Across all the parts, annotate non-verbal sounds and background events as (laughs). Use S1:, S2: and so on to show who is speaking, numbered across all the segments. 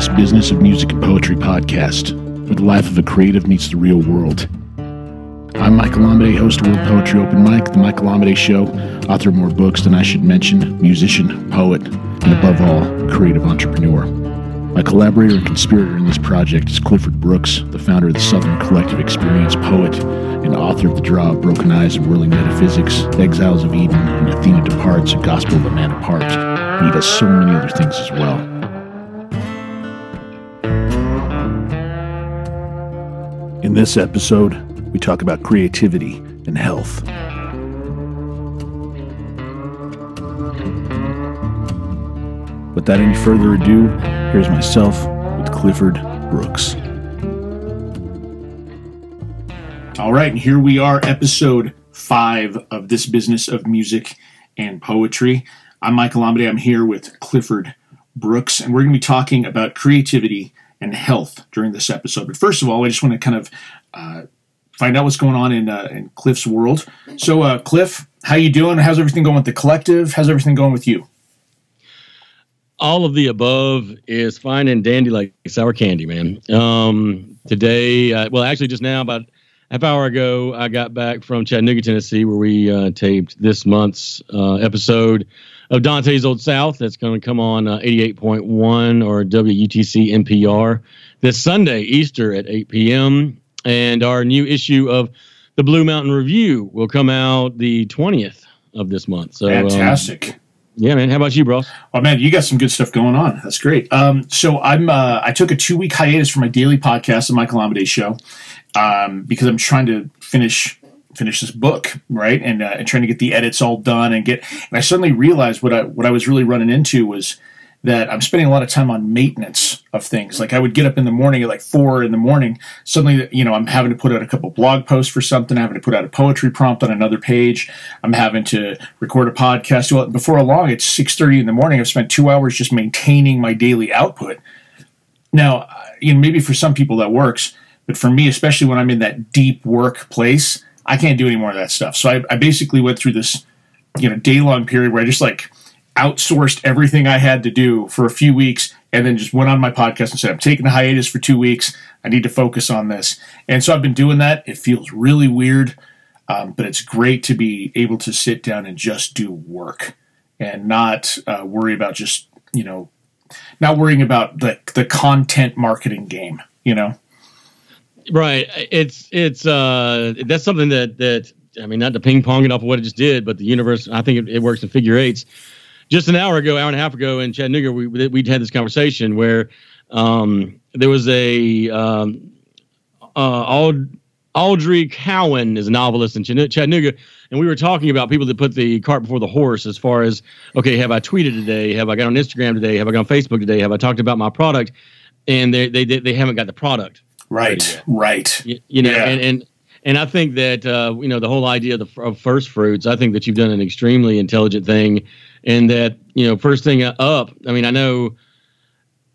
S1: This Business of Music and Poetry podcast, where the life of a creative meets the real world. I'm Michael Amade, host of World Poetry Open Mic, The Michael Amade Show, author of more books than I should mention, musician, poet, and above all, creative entrepreneur. My collaborator and conspirator in this project is Clifford Brooks, the founder of the Southern Collective Experience poet and author of The Draw of Broken Eyes and Whirling Metaphysics, Exiles of Eden, and Athena Departs, A Gospel of a Man Apart. And he does so many other things as well. In this episode, we talk about creativity and health. Without any further ado, here's myself with Clifford Brooks. All right, and here we are, episode five of this business of music and poetry. I'm Michael Amade. I'm here with Clifford Brooks, and we're going to be talking about creativity and health during this episode. But first of all, I just want to kind of uh, find out what's going on in, uh, in Cliff's world. So, uh, Cliff, how you doing? How's everything going with the collective? How's everything going with you?
S2: all of the above is fine and dandy like sour candy, man. Um, today, uh, well, actually, just now, about half hour ago, I got back from Chattanooga, Tennessee, where we uh, taped this month's uh, episode of Dante's Old South. That's going to come on uh, 88.1 or WUTC NPR this Sunday, Easter at 8 p.m. And our new issue of the Blue Mountain Review will come out the 20th of this month.
S1: So fantastic. Um,
S2: yeah, man. How about you, bro?
S1: Oh man, you got some good stuff going on. That's great. Um, so I'm uh, I took a two week hiatus from my daily podcast, the Michael Amade Show, um, because I'm trying to finish finish this book, right, and uh, and trying to get the edits all done and get. And I suddenly realized what I what I was really running into was that I'm spending a lot of time on maintenance of things. Like I would get up in the morning at like four in the morning. Suddenly, you know, I'm having to put out a couple blog posts for something. I'm having to put out a poetry prompt on another page. I'm having to record a podcast. Well, before long, it's six thirty in the morning. I've spent two hours just maintaining my daily output. Now, you know, maybe for some people that works, but for me, especially when I'm in that deep work place, I can't do any more of that stuff. So I, I basically went through this, you know, day long period where I just like outsourced everything I had to do for a few weeks and then just went on my podcast and said, I'm taking a hiatus for two weeks. I need to focus on this. And so I've been doing that. It feels really weird, um, but it's great to be able to sit down and just do work and not uh, worry about just, you know, not worrying about the, the content marketing game, you know?
S2: Right. It's, it's, uh, that's something that, that, I mean, not to ping pong it off of what it just did, but the universe, I think it, it works in figure eights just an hour ago, hour and a half ago in Chattanooga, we we'd had this conversation where um, there was a um, uh, Audrey Cowan is a novelist in Chattanooga, and we were talking about people that put the cart before the horse. As far as okay, have I tweeted today? Have I got on Instagram today? Have I got on Facebook today? Have I talked about my product? And they they they haven't got the product.
S1: Right, right.
S2: You, you know, yeah. and and and I think that uh, you know the whole idea of, the, of first fruits. I think that you've done an extremely intelligent thing and that you know first thing up. I mean, I know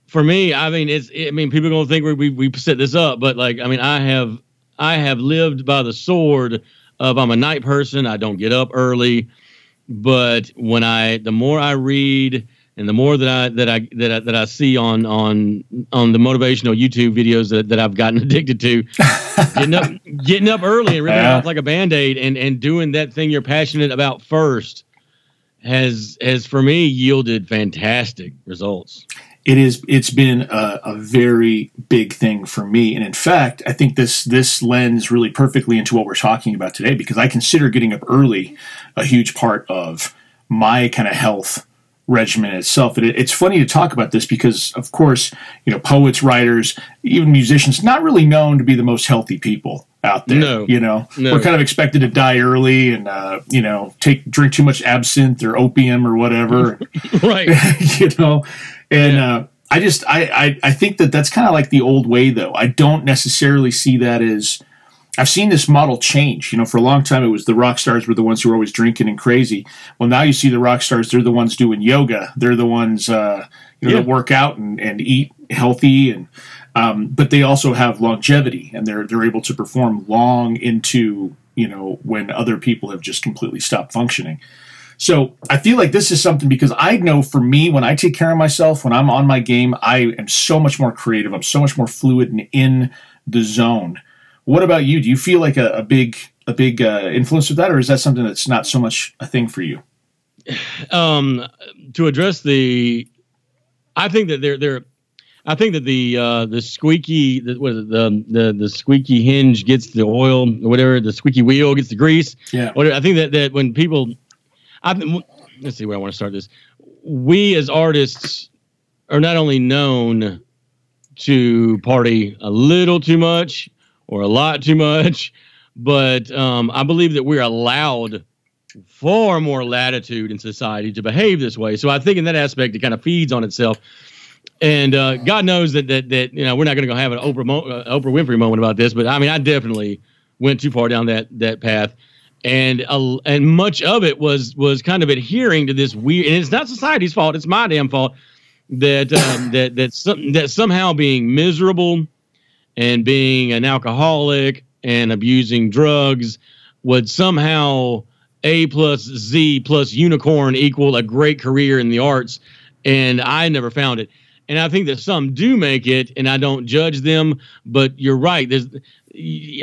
S2: for me, I mean, it's I mean, people are gonna think we we we set this up, but like, I mean, I have I have lived by the sword of I'm a night person. I don't get up early, but when I the more I read and the more that I that I that I, that I see on on on the motivational YouTube videos that, that I've gotten (laughs) addicted to, getting up (laughs) getting up early and ripping yeah. off like a band aid and and doing that thing you're passionate about first has has for me yielded fantastic results.
S1: It is. It's been a, a, very big thing for me, and in fact, I think this this lends really perfectly into what we're talking about today because I consider getting up early a huge part of my kind of health regimen itself. And it, it's funny to talk about this because, of course, you know, poets, writers, even musicians, not really known to be the most healthy people out there. No, you know, no. we're kind of expected to die early and uh, you know take drink too much absinthe or opium or whatever, (laughs) (laughs)
S2: right?
S1: you know, and yeah. uh, I just I, I I think that that's kind of like the old way though. I don't necessarily see that as I've seen this model change. You know, for a long time it was the rock stars were the ones who were always drinking and crazy. Well, now you see the rock stars; they're the ones doing yoga. They're the ones uh, you know yeah. that work out and, and eat healthy and um, but they also have longevity and they're they're able to perform long into you know when other people have just completely stopped functioning. So I feel like this is something because I know for me, when I take care of myself, when I'm on my game, I am so much more creative. I'm so much more fluid and in the zone. What about you? Do you feel like a, a big a big uh, influence of that, or is that something that's not so much a thing for you?
S2: Um, to address the, I think that they're they're I think that the uh, the squeaky the, it, the the the squeaky hinge gets the oil or whatever the squeaky wheel gets the grease.
S1: Yeah.
S2: Whatever. I think that that when people, I let's see where I want to start this. We as artists are not only known to party a little too much or a lot too much, but um, I believe that we're allowed far more latitude in society to behave this way. So I think in that aspect, it kind of feeds on itself. And uh, God knows that that that you know we're not going to go have an Oprah Mo- uh, Oprah Winfrey moment about this, but I mean I definitely went too far down that that path, and uh, and much of it was was kind of adhering to this weird, and it's not society's fault, it's my damn fault that um, that that some, that somehow being miserable and being an alcoholic and abusing drugs would somehow a plus z plus unicorn equal a great career in the arts, and I never found it and I think that some do make it, and I don't judge them. But you're right. There's,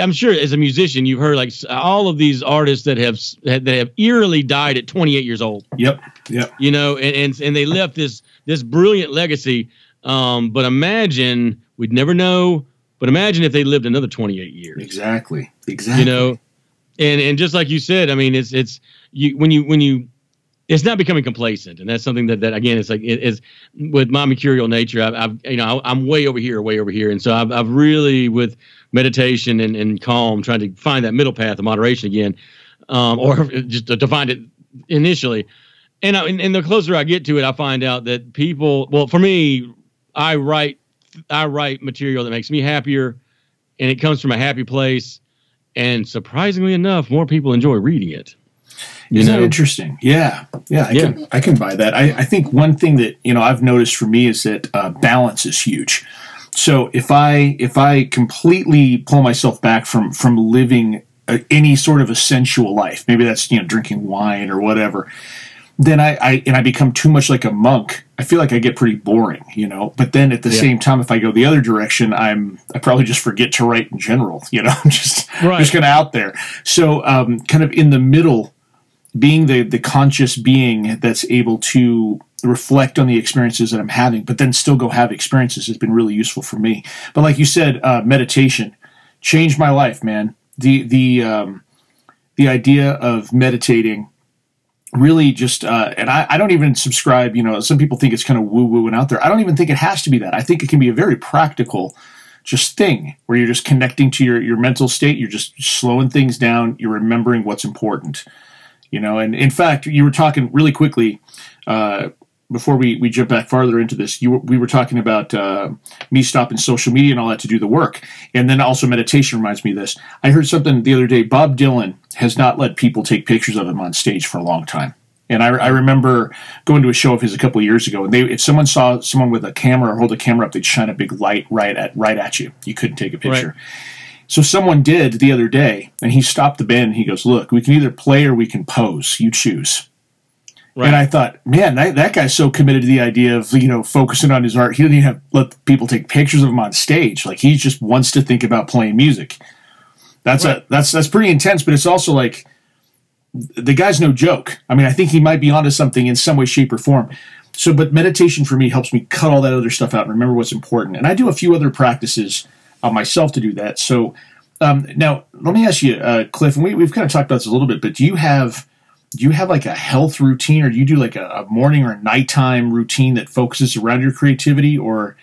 S2: I'm sure as a musician, you've heard like all of these artists that have that have eerily died at 28 years old.
S1: Yep. Yep.
S2: You know, and and, and they left this this brilliant legacy. Um, but imagine we'd never know. But imagine if they lived another 28 years.
S1: Exactly. Exactly.
S2: You know, and and just like you said, I mean, it's it's you when you when you it's not becoming complacent, and that's something that, that again, it's like it is with my mercurial nature. I've, I've, you know I'm way over here, way over here, and so I've, I've really with meditation and, and calm trying to find that middle path of moderation again, um, or (laughs) just to, to, find it initially. And, I, and and the closer I get to it, I find out that people. Well, for me, I write I write material that makes me happier, and it comes from a happy place. And surprisingly enough, more people enjoy reading it.
S1: Isn't know? that interesting? Yeah, yeah, I yeah. can I can buy that. I, I think one thing that you know I've noticed for me is that uh, balance is huge. So if I if I completely pull myself back from from living a, any sort of a sensual life, maybe that's you know drinking wine or whatever, then I, I and I become too much like a monk. I feel like I get pretty boring, you know. But then at the yeah. same time, if I go the other direction, I'm I probably just forget to write in general. (laughs) You know, I'm just right. just kind of out there. So um, kind of in the middle being the the conscious being that's able to reflect on the experiences that I'm having, but then still go have experiences has been really useful for me. But like you said, uh, meditation changed my life, man. The the um, the idea of meditating really just uh, and I, I don't even subscribe you know some people think it's kind of woo woo and out there. I don't even think it has to be that. I think it can be a very practical just thing where you're just connecting to your your mental state. You're just slowing things down. You're remembering what's important you know? And in fact you were talking really quickly uh, before we, we jump back farther into this you were, we were talking about uh, me stopping social media and all that to do the work. And then also meditation reminds me of this. I heard something the other day bob dylan has not let people take pictures of him on stage for a long time and I, I remember going to a show of his a couple of years ago, and they if someone saw someone with a camera or hold a camera up, they'd shine a big light right at right at you. You couldn't take a picture. Right. So someone did the other day, and he stopped the band. And he goes, "Look, we can either play or we can pose. You choose." Right. And I thought, man, that, that guy's so committed to the idea of you know focusing on his art. He doesn't even have let people take pictures of him on stage. Like he just wants to think about playing music. That's right. a that's that's pretty intense. But it's also like the guy's no joke. I mean, I think he might be onto something in some way, shape, or form. So, but meditation for me helps me cut all that other stuff out and remember what's important. And I do a few other practices on myself to do that. So um, now let me ask you, uh, Cliff, and we, we've kind of talked about this a little bit, but do you have do you have like a health routine or do you do like a, a morning or a nighttime routine that focuses around your creativity or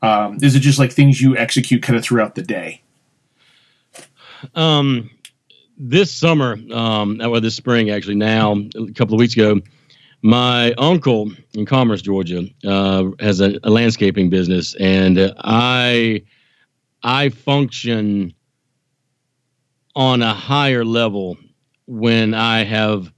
S1: um, is it just like things you execute kind of throughout the day?
S2: Um, this summer, um, well, this spring actually now, a couple of weeks ago, my uncle in Commerce, Georgia, uh, has a, a, landscaping business, and uh, I I function on a higher level when I have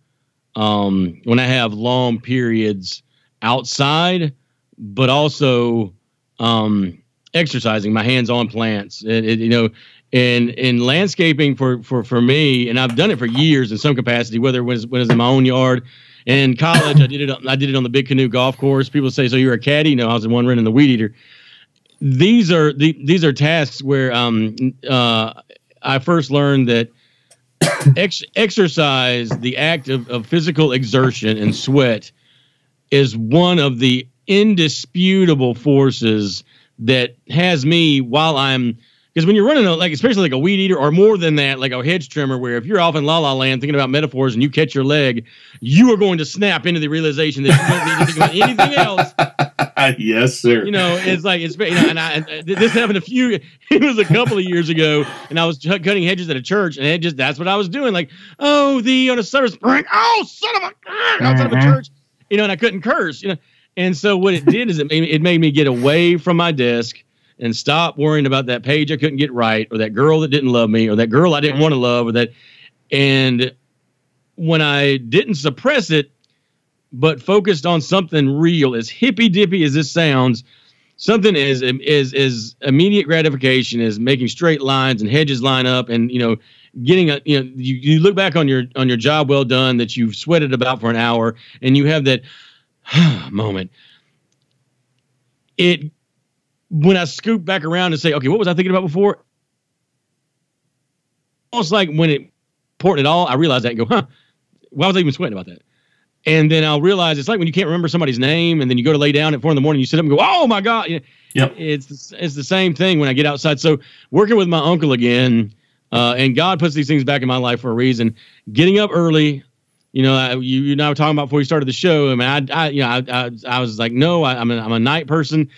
S2: um, when I have long periods outside, but also um, exercising my hands on plants. It, it, you know, and in landscaping for for for me, and I've done it for years in some capacity, whether it was when it's in my own yard In college, I did it. I did it on the Big Canoe Golf Course. People say, "So you're a caddy?" No, I was the one running the weed eater. These are the, these are tasks where um, uh, I first learned that (coughs) ex- exercise, the act of, of physical exertion and sweat, is one of the indisputable forces that has me while I'm because when you're running a, like especially like a weed eater or more than that, like a hedge trimmer, where if you're off in la la land thinking about metaphors and you catch your leg, you are going to snap into the realization that you don't need to think about anything else. (laughs)
S1: Uh, yes, sir.
S2: You know, it's like it's you know, and I and uh, this happened a few. (laughs) It was a couple of years ago, and I was cutting hedges at a church, and it just that's what I was doing. Like, oh, the on a summer spring, oh, son of a ah, outside of a mm-hmm. church, you know, and I couldn't curse, you know. And so what it did is it made me, it made me get away from my desk and stop worrying about that page I couldn't get right or that girl that didn't love me or that girl I didn't want to love or that and when I didn't suppress it but focused on something real as hippy dippy as this sounds something is is is immediate gratification is making straight lines and hedges line up and you know getting a you know you, you look back on your on your job well done that you've sweated about for an hour and you have that (sighs) moment. It when I scoop back around and say, okay, what was I thinking about before? Almost like when it poured it all, I realized that and go, huh, why was I even sweating about that? And then I'll realize it's like when you can't remember somebody's name and then you go to lay down at four in the morning, you sit up and go, oh my God.
S1: Yep.
S2: It's, it's the same thing when I get outside. So working with my uncle again, uh, and God puts these things back in my life for a reason. Getting up early, you know, I, you you know talking about before you started the show. I mean, I, I you know, I, I, I was like, no, I, am a, I'm a night person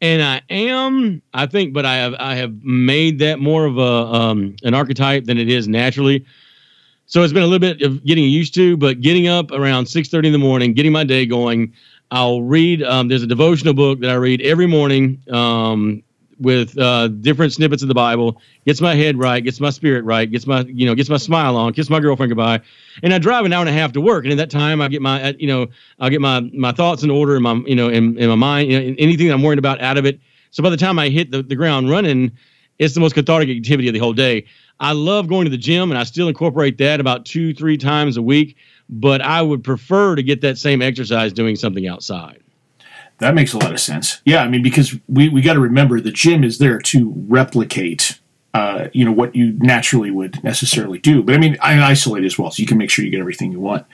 S2: and I am, I think, but I have I have made that more of a um, an archetype than it is naturally. So it's been a little bit of getting used to, but getting up around six thirty in the morning, getting my day going. I'll read. Um, there's a devotional book that I read every morning. Um, with uh, different snippets of the Bible, gets my head right, gets my spirit right, gets my you know gets my smile on, kiss my girlfriend goodbye, and I drive an hour and a half to work. And in that time, I get my uh, you know I'll get my my thoughts in order in my you know in, in my mind, you know, anything I'm worried about out of it. So by the time I hit the, the ground running, it's the most cathartic activity of the whole day. I love going to the gym, and I still incorporate that about two three times a week. But I would prefer to get that same exercise doing something outside.
S1: That makes a lot of sense. Yeah, I mean, because we, we got to remember the gym is there to replicate, uh, you know, what you naturally would necessarily do. But I mean, I isolate as well, so you can make sure you get everything you want.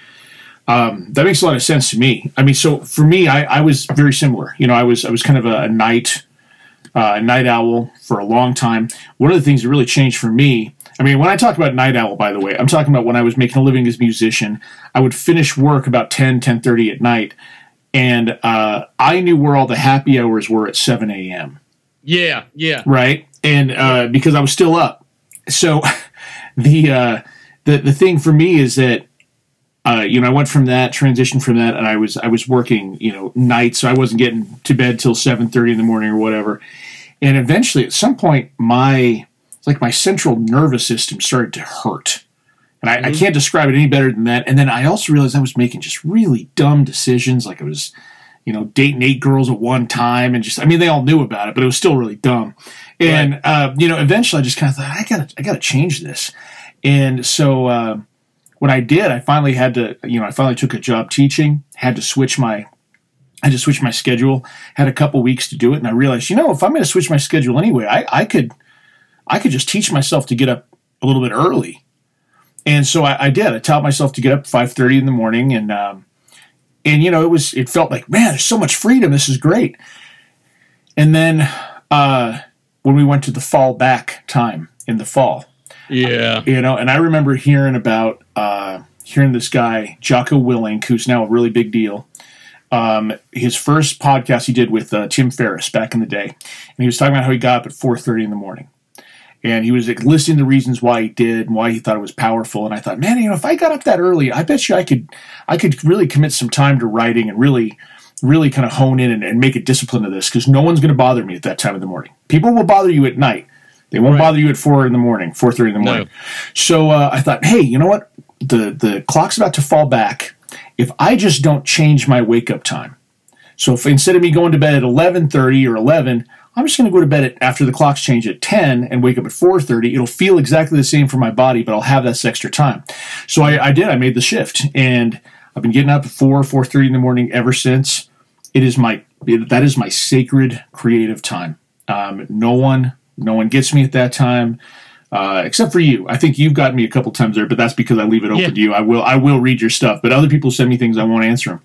S1: Um, that makes a lot of sense to me. I mean, so for me, I, I was very similar. You know, I was I was kind of a, a night uh, a night owl for a long time. One of the things that really changed for me. I mean, when I talk about night owl, by the way, I'm talking about when I was making a living as a musician. I would finish work about 10, 10.30 at night and uh, I knew where all the happy hours were at 7 a.m.
S2: Yeah, yeah.
S1: Right, and uh, because I was still up, so (laughs) the uh, the the thing for me is that uh, you know I went from that transition from that, and I was I was working you know nights, so I wasn't getting to bed till 7:30 in the morning or whatever, and eventually at some point my like my central nervous system started to hurt and I, mm-hmm. I, can't describe it any better than that. And then I also realized I was making just really dumb decisions. Like I was, you know, dating eight girls at one time, and just I mean they all knew about it, but it was still really dumb. And right. uh, you know, eventually I just kind of thought I gotta I gotta change this. And so uh, what I did, I finally had to, you know, I finally took a job teaching. Had to switch my I had to switch my schedule. Had a couple weeks to do it, and I realized, you know, if I'm going to switch my schedule anyway, I, I could, I could just teach myself to get up a little bit early and so I, I did. I taught myself to get up five thirty in the morning, and um, and you know it was it felt like man, there's so much freedom. This is great. And then uh, when we went to the fall back time in the fall,
S2: yeah,
S1: you know, and I remember hearing about uh, hearing this guy Jocko Willink, who's now a really big deal. Um, his first podcast he did with uh, Tim Ferriss back in the day, and he was talking about how he got up at four thirty in the morning and he was like, listing the reasons why he did and why he thought it was powerful. And I thought, man, you know, if I got up that early, I bet you I could, I could really commit some time to writing and really, really kind of hone in and, and make a discipline of this because no one's going to bother me at that time of the morning. People will bother you at night. They won't right. bother you at four in the morning, four thirty in the morning. No. So uh, I thought, hey, you know what? The the clock's about to fall back. If I just don't change my wake up time, so if instead of me going to bed at eleven thirty or eleven, I'm just going to go to bed at, after the clocks change at 10 and wake up at 4:30. It'll feel exactly the same for my body, but I'll have this extra time. So I, I did. I made the shift, and I've been getting up at four, four thirty in the morning ever since. It is my it, that is my sacred creative time. Um, no one, no one gets me at that time. Uh, except for you. I think you've gotten me a couple times there, but that's because I leave it open yeah. to you. I will I will read your stuff, but other people send me things I won't answer them.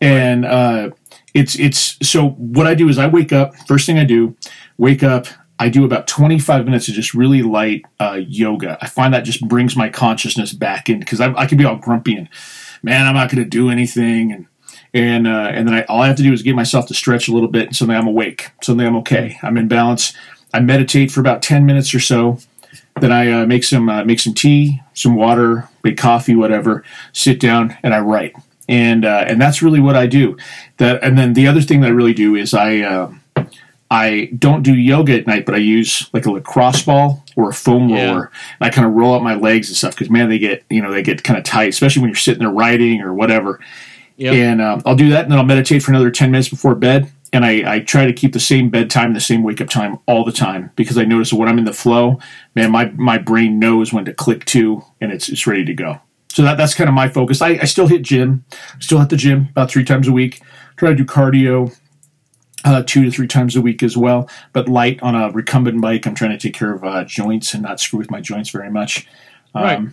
S1: And uh, it's it's so what I do is I wake up first thing I do, wake up. I do about 25 minutes of just really light uh, yoga. I find that just brings my consciousness back in because I, I can be all grumpy and man, I'm not going to do anything and and uh, and then I, all I have to do is get myself to stretch a little bit, and suddenly I'm awake. Suddenly I'm okay. I'm in balance. I meditate for about 10 minutes or so then I uh, make some uh, make some tea, some water, make coffee, whatever. Sit down and I write, and uh, and that's really what I do. That and then the other thing that I really do is I uh, I don't do yoga at night, but I use like a lacrosse ball or a foam yeah. roller, and I kind of roll out my legs and stuff because man, they get you know they get kind of tight, especially when you're sitting there writing or whatever. Yep. And um, I'll do that, and then I'll meditate for another ten minutes before bed and I, I, try to keep the same bedtime, the same wake up time all the time because I notice when I'm in the flow, man, my, my brain knows when to click to and it's it's ready to go. So that, that's kind of my focus. I, I still hit gym, still at the gym about three times a week. Try to do cardio uh, two to three times a week as well, but light on a recumbent bike. I'm trying to take care of uh, joints and not screw with my joints very much. Um, right.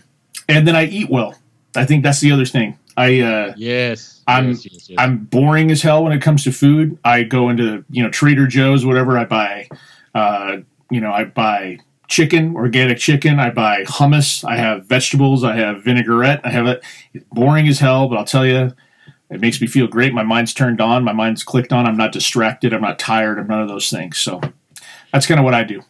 S1: And then I eat well. I think that's the other thing. I uh,
S2: yes,
S1: I'm
S2: yes,
S1: yes, yes. I'm boring as hell when it comes to food. I go into you know Trader Joe's, whatever. I buy, uh, you know, I buy chicken, organic chicken. I buy hummus. I have vegetables. I have vinaigrette. I have it. It's boring as hell, but I'll tell you, it makes me feel great. My mind's turned on. My mind's clicked on. I'm not distracted. I'm not tired. I'm none of those things. So that's kind of what I do.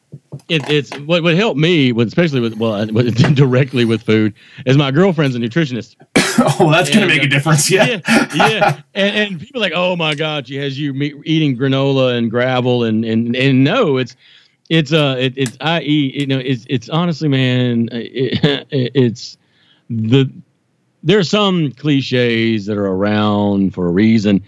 S2: It, it's what would help me, with, especially with well, (laughs) directly with food, is my girlfriend's a nutritionist. (coughs)
S1: oh, that's going to make a uh, difference. Yeah,
S2: yeah, yeah. (laughs) And, and people like, oh my God, she has you eating granola and gravel, and and and no, it's it's uh it, it's I eat you know it's it's honestly man it, (laughs) it's the there's some cliches that are around for a reason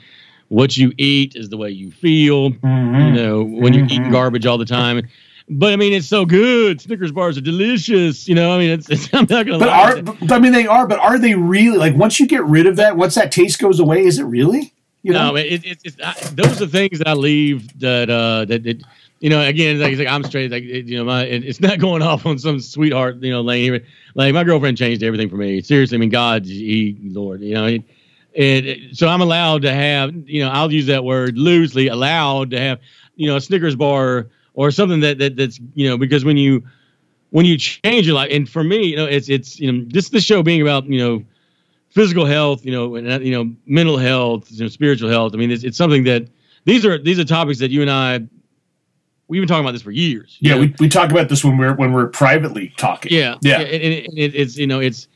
S2: what you eat is the way you feel. Mm-hmm. You know, when you're eating mm-hmm. garbage all the time. But I mean, it's so good. Snickers bars are delicious. You know, I mean, it's, (laughs) it's I'm not gonna.
S1: But are but, I mean they are, but are they really like once you get rid of that, once that taste goes away, is it really?
S2: You know? No, it, it, it's I, those are things that I leave that uh that, that you know again like, like I'm straight like you know my it's not going off on some sweetheart you know lane here. Like my girlfriend changed everything for me. Seriously, I mean God, he Lord, you know. It, it, so I'm allowed to have, you know, I'll use that word loosely, allowed to have, you know, a Snickers bar or something that, that that's, you know, because when you when you change your life, and for me, you know, it's it's you know, this the show being about, you know, physical health, you know, and you know, mental health, you know, spiritual health. I mean, it's, it's something that these are these are topics that you and I we've been talking about this for years.
S1: Yeah, we, we talk about this when we're when we're privately talking.
S2: Yeah, yeah, and, and it, it's you know it's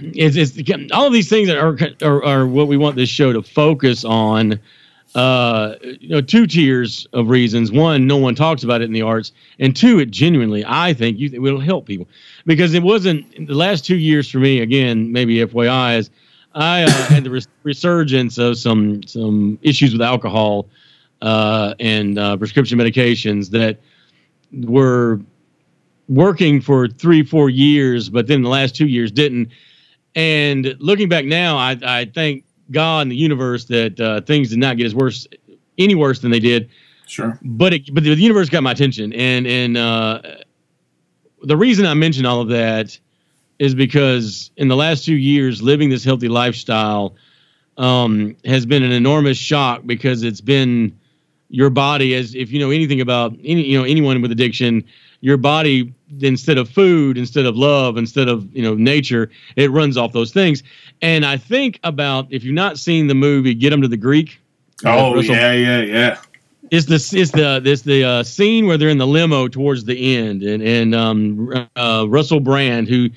S2: it's, it's all of these things that are, are, are what we want this show to focus on. Uh, you know, two tiers of reasons. One, no one talks about it in the arts, and two, it genuinely, I think, you, it will help people because it wasn't the last two years for me. Again, maybe FYI, is I uh, had the res- resurgence of some some issues with alcohol uh, and uh, prescription medications that were working for three, four years, but then the last two years didn't. And looking back now, I, I thank God and the universe that uh, things did not get as worse, any worse than they did.
S1: Sure.
S2: But it, but the universe got my attention, and and uh, the reason I mention all of that is because in the last two years, living this healthy lifestyle um, has been an enormous shock because it's been your body as if you know anything about any you know anyone with addiction your body instead of food instead of love instead of you know nature it runs off those things. And i think about if you've not seen the movie get them to the greek
S1: oh Russell, yeah yeah yeah.
S2: it's the it's the this the uh, scene where they're in the limo towards the end and and um, uh, russell brand who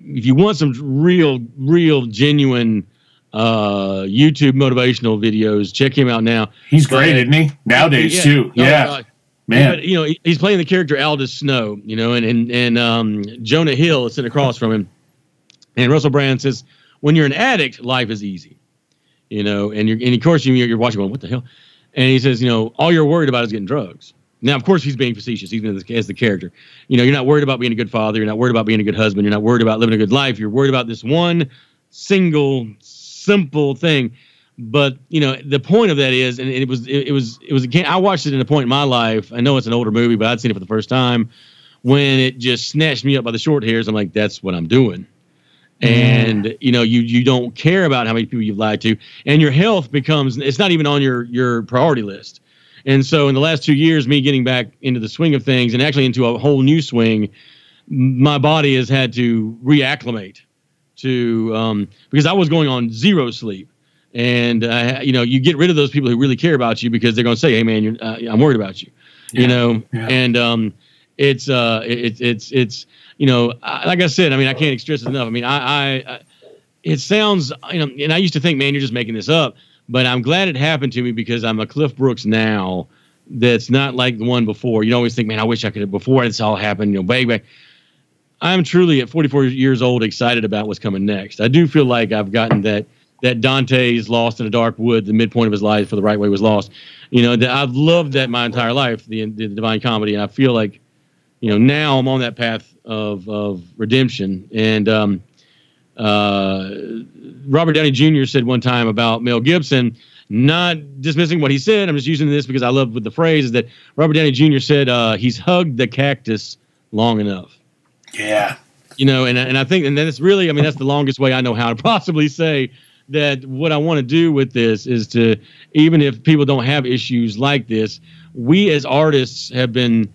S2: if you want some real real genuine uh, YouTube motivational videos. Check him out now.
S1: He's great, isn't he? Nowadays yeah, too. Yeah. Man,
S2: but, you know he's playing the character Aldous Snow, you know, and and and um, Jonah Hill is sitting across from him, and Russell Brand says, "When you're an addict, life is easy, you know." And you're and of course you're, you're watching going, "What the hell?" And he says, "You know, all you're worried about is getting drugs." Now, of course, he's being facetious. He's as, as the character. You know, you're not worried about being a good father. You're not worried about being a good husband. You're not worried about living a good life. You're worried about this one single simple thing. But you know, the point of that is, and it was, it, it was, it was again. I watched it in a point in my life. I know it's an older movie, but I'd seen it for the first time when it just snatched me up by the short hairs. I'm like, that's what I'm doing. And you know, you you don't care about how many people you've lied to, and your health becomes it's not even on your your priority list. And so, in the last two years, me getting back into the swing of things and actually into a whole new swing, my body has had to reacclimate to um, because I was going on zero sleep. And uh, you know you get rid of those people who really care about you because they're going to say hey man uh, i'm worried about you yeah, you know? Yeah. and um, it's uh it's it's it's you know I, like i said i mean i can't stress enough. I mean I, I, I it sounds you know and i used to think man you're just making this up but i'm glad it happened to me because i'm a cliff brooks now that's not like the one before. You always think man i wish i could have before this all happened you know baby i'm truly at 44 years old excited about what's coming next i do feel like i've gotten that that Dante's lost in a dark wood, the midpoint of his life for the right way was lost. You know, that I've loved that my entire life, the, the Divine Comedy, and I feel like, you know, now I'm on that path of of redemption. And um, uh, Robert Downey Jr. said one time about Mel Gibson, not dismissing what he said. I'm just using this because I love with the phrase is that Robert Downey Jr. said uh, he's hugged the cactus long enough.
S1: Yeah.
S2: You know, and and I think and that's really I mean that's the longest way I know how to (laughs) possibly say that what I want to do with this is to, even if people don't have issues like this, we as artists have been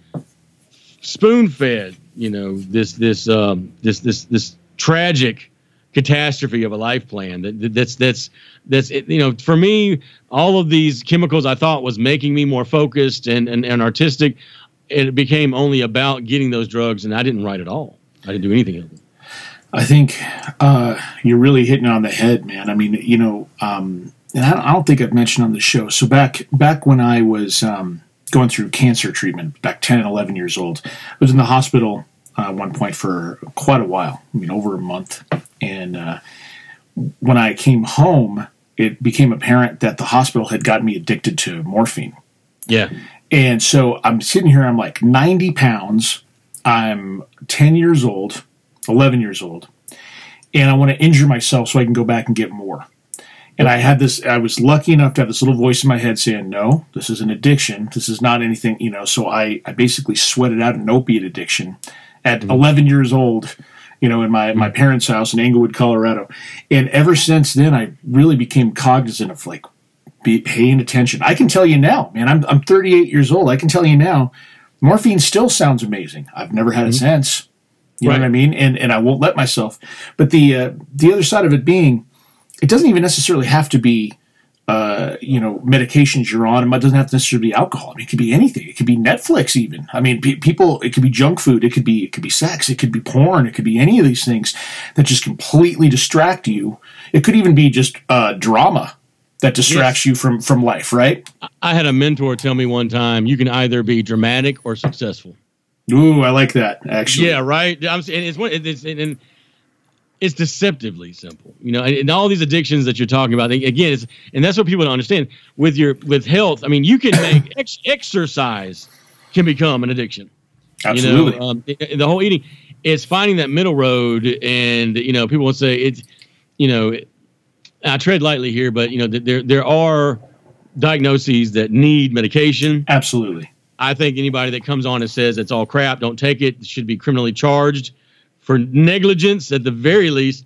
S2: spoon fed, you know, this this um, this this this tragic catastrophe of a life plan. That that's that's that's you know, for me, all of these chemicals I thought was making me more focused and and, and artistic. It became only about getting those drugs, and I didn't write at all. I didn't do anything else.
S1: I think uh, you're really hitting on the head, man. I mean, you know, um, and I don't think I've mentioned on the show. So back back when I was um, going through cancer treatment, back 10 and 11 years old, I was in the hospital uh, at one point for quite a while. I mean, over a month. And uh, when I came home, it became apparent that the hospital had gotten me addicted to morphine.
S2: Yeah.
S1: And so I'm sitting here, I'm like 90 pounds. I'm 10 years old 11 years old, and I want to injure myself so I can go back and get more. And I had this, I was lucky enough to have this little voice in my head saying, no, this is an addiction. This is not anything, you know. So I, I basically sweated out an opiate addiction at mm-hmm. 11 years old, you know, in my, my parents' house in Englewood, Colorado. And ever since then, I really became cognizant of like be paying attention. I can tell you now, man, I'm, I'm 38 years old. I can tell you now, morphine still sounds amazing. I've never had mm-hmm. it since. You right. know what I mean? And and I won't let myself. But the uh, the other side of it being, it doesn't even necessarily have to be. Uh, you know, medications you're on. It doesn't have to necessarily be alcohol. I mean, it could be anything. It could be Netflix, even. I mean, pe- people. It could be junk food. It could be. It could be sex. It could be porn. It could be any of these things that just completely distract you. It could even be just uh, drama that distracts yes. you from from life. Right.
S2: I had a mentor tell me one time, you can either be dramatic or successful.
S1: Ooh, I like that. Actually,
S2: yeah, right. I'm saying it's one. It's and it's deceptively simple, you know. And, and, all these addictions that you're talking about, again, it's and that's what people don't understand with your with health. I mean, you can make (coughs) ex- exercise can become an addiction.
S1: Absolutely.
S2: You know, um, the whole eating, it's finding that middle road, and you know, people will say it's, you know, I tread lightly here, but you know, there there are diagnoses that need medication.
S1: Absolutely.
S2: I think anybody that comes on and says it's all crap, don't take it, should be criminally charged for negligence at the very least.